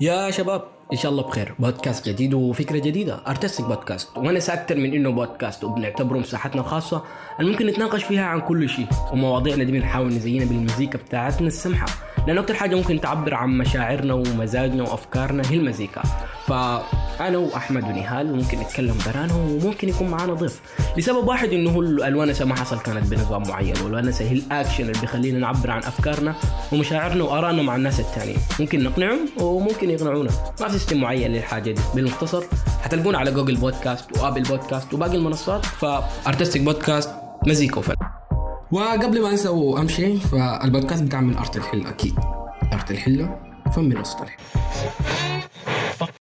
يا شباب إن شاء الله بخير. بودكاست جديد وفكرة جديدة. artistic podcast ونس أكثر من إنه بودكاست وبنعتبره مساحتنا الخاصة. اللي ممكن نتناقش فيها عن كل شيء. ومواضيعنا دي بنحاول نزينها بالمزيكا بتاعتنا السمحة. لأنه أكثر حاجة ممكن تعبر عن مشاعرنا ومزاجنا وأفكارنا هي المزيكا. فأنا وأحمد ونهال ممكن نتكلم برانا وممكن يكون معنا ضيف. لسبب واحد إنه هو الونسه ما حصل كانت بنظام معين والونسه هي الأكشن اللي بيخلينا نعبر عن أفكارنا ومشاعرنا وآرائنا مع الناس الثانيين ممكن نقنعهم وممكن يقنعونا. ما في system معين للحاجة دي. بالمختصر حتلقونا على Google Podcast و Apple Podcast وباقي المنصات. ف Artistic Podcast مزيكا وفن. وقبل ما أنسى وأمشي فالبودكاست بتاع من أرض الحلة أكيد. أرض الحلة فمن وسط الحلة.